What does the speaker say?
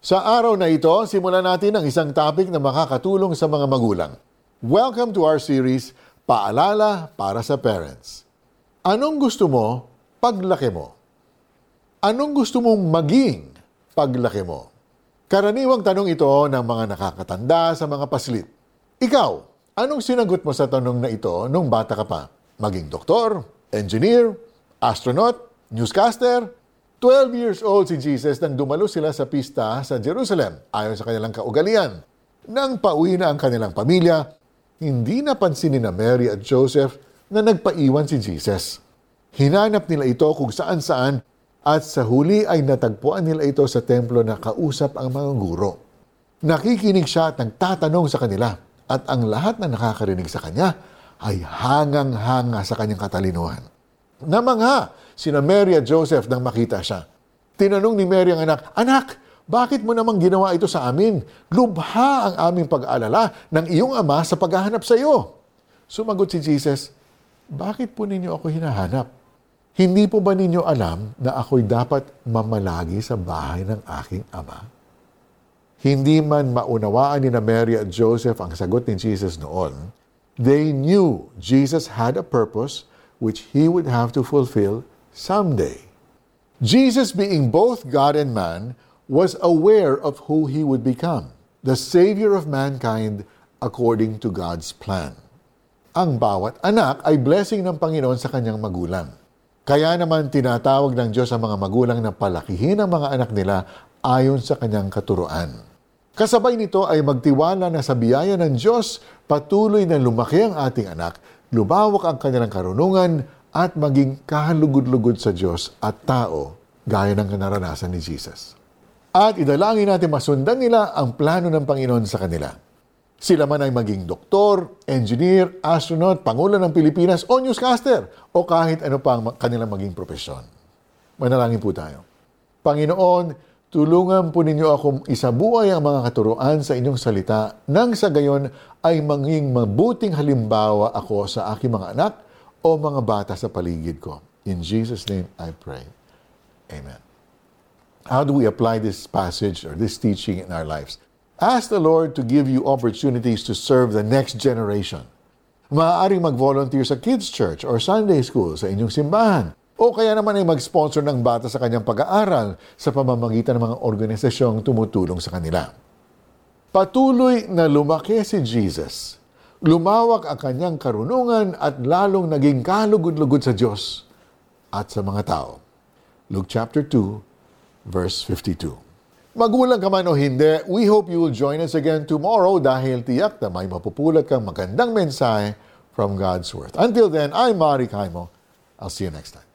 Sa araw na ito, simulan natin ang isang topic na makakatulong sa mga magulang. Welcome to our series, Paalala para sa Parents. Anong gusto mo paglaki mo? Anong gusto mong maging paglaki mo? Karaniwang tanong ito ng mga nakakatanda sa mga paslit. Ikaw, anong sinagot mo sa tanong na ito nung bata ka pa? Maging doktor, engineer, astronaut, newscaster, 12 years old si Jesus nang dumalo sila sa pista sa Jerusalem ayon sa kanilang kaugalian. Nang pauwi na ang kanilang pamilya, hindi napansin ni na Mary at Joseph na nagpaiwan si Jesus. Hinanap nila ito kung saan saan at sa huli ay natagpuan nila ito sa templo na kausap ang mga guro. Nakikinig siya at nagtatanong sa kanila at ang lahat na nakakarinig sa kanya ay hangang-hanga sa kanyang katalinuhan. Namangha sina Mary at Joseph nang makita siya. Tinanong ni Mary ang anak, Anak, bakit mo namang ginawa ito sa amin? Lubha ang aming pag-aalala ng iyong ama sa paghahanap sa iyo. Sumagot si Jesus, Bakit po ninyo ako hinahanap? Hindi po ba ninyo alam na ako'y dapat mamalagi sa bahay ng aking ama? Hindi man maunawaan ni na Mary at Joseph ang sagot ni Jesus noon, they knew Jesus had a purpose which he would have to fulfill someday. Jesus, being both God and man, was aware of who he would become, the Savior of mankind according to God's plan. Ang bawat anak ay blessing ng Panginoon sa kanyang magulang. Kaya naman tinatawag ng Diyos ang mga magulang na palakihin ang mga anak nila ayon sa kanyang katuruan. Kasabay nito ay magtiwala na sa biyaya ng Diyos patuloy na lumaki ang ating anak lumawak ang kanilang karunungan at maging kahalugod-lugod sa Diyos at tao gaya ng naranasan ni Jesus. At idalangin natin masundan nila ang plano ng Panginoon sa kanila. Sila man ay maging doktor, engineer, astronaut, pangulo ng Pilipinas o newscaster o kahit ano pa ang kanilang maging profesyon. Manalangin po tayo. Panginoon, tulungan po ninyo akong isabuhay ang mga katuruan sa inyong salita nang sa gayon ay maging mabuting halimbawa ako sa aking mga anak o mga bata sa paligid ko. In Jesus' name I pray. Amen. How do we apply this passage or this teaching in our lives? Ask the Lord to give you opportunities to serve the next generation. Maaaring mag-volunteer sa kids' church or Sunday school sa inyong simbahan. O kaya naman ay mag-sponsor ng bata sa kanyang pag-aaral sa pamamagitan ng mga organisasyong tumutulong sa kanila. Patuloy na lumaki si Jesus. Lumawak ang kanyang karunungan at lalong naging kalugod-lugod sa Diyos at sa mga tao. Luke chapter 2, verse 52. Magulang ka man o hindi, we hope you will join us again tomorrow dahil tiyak na may mapupulot kang magandang mensahe from God's Word. Until then, I'm Mari Kaimo. I'll see you next time.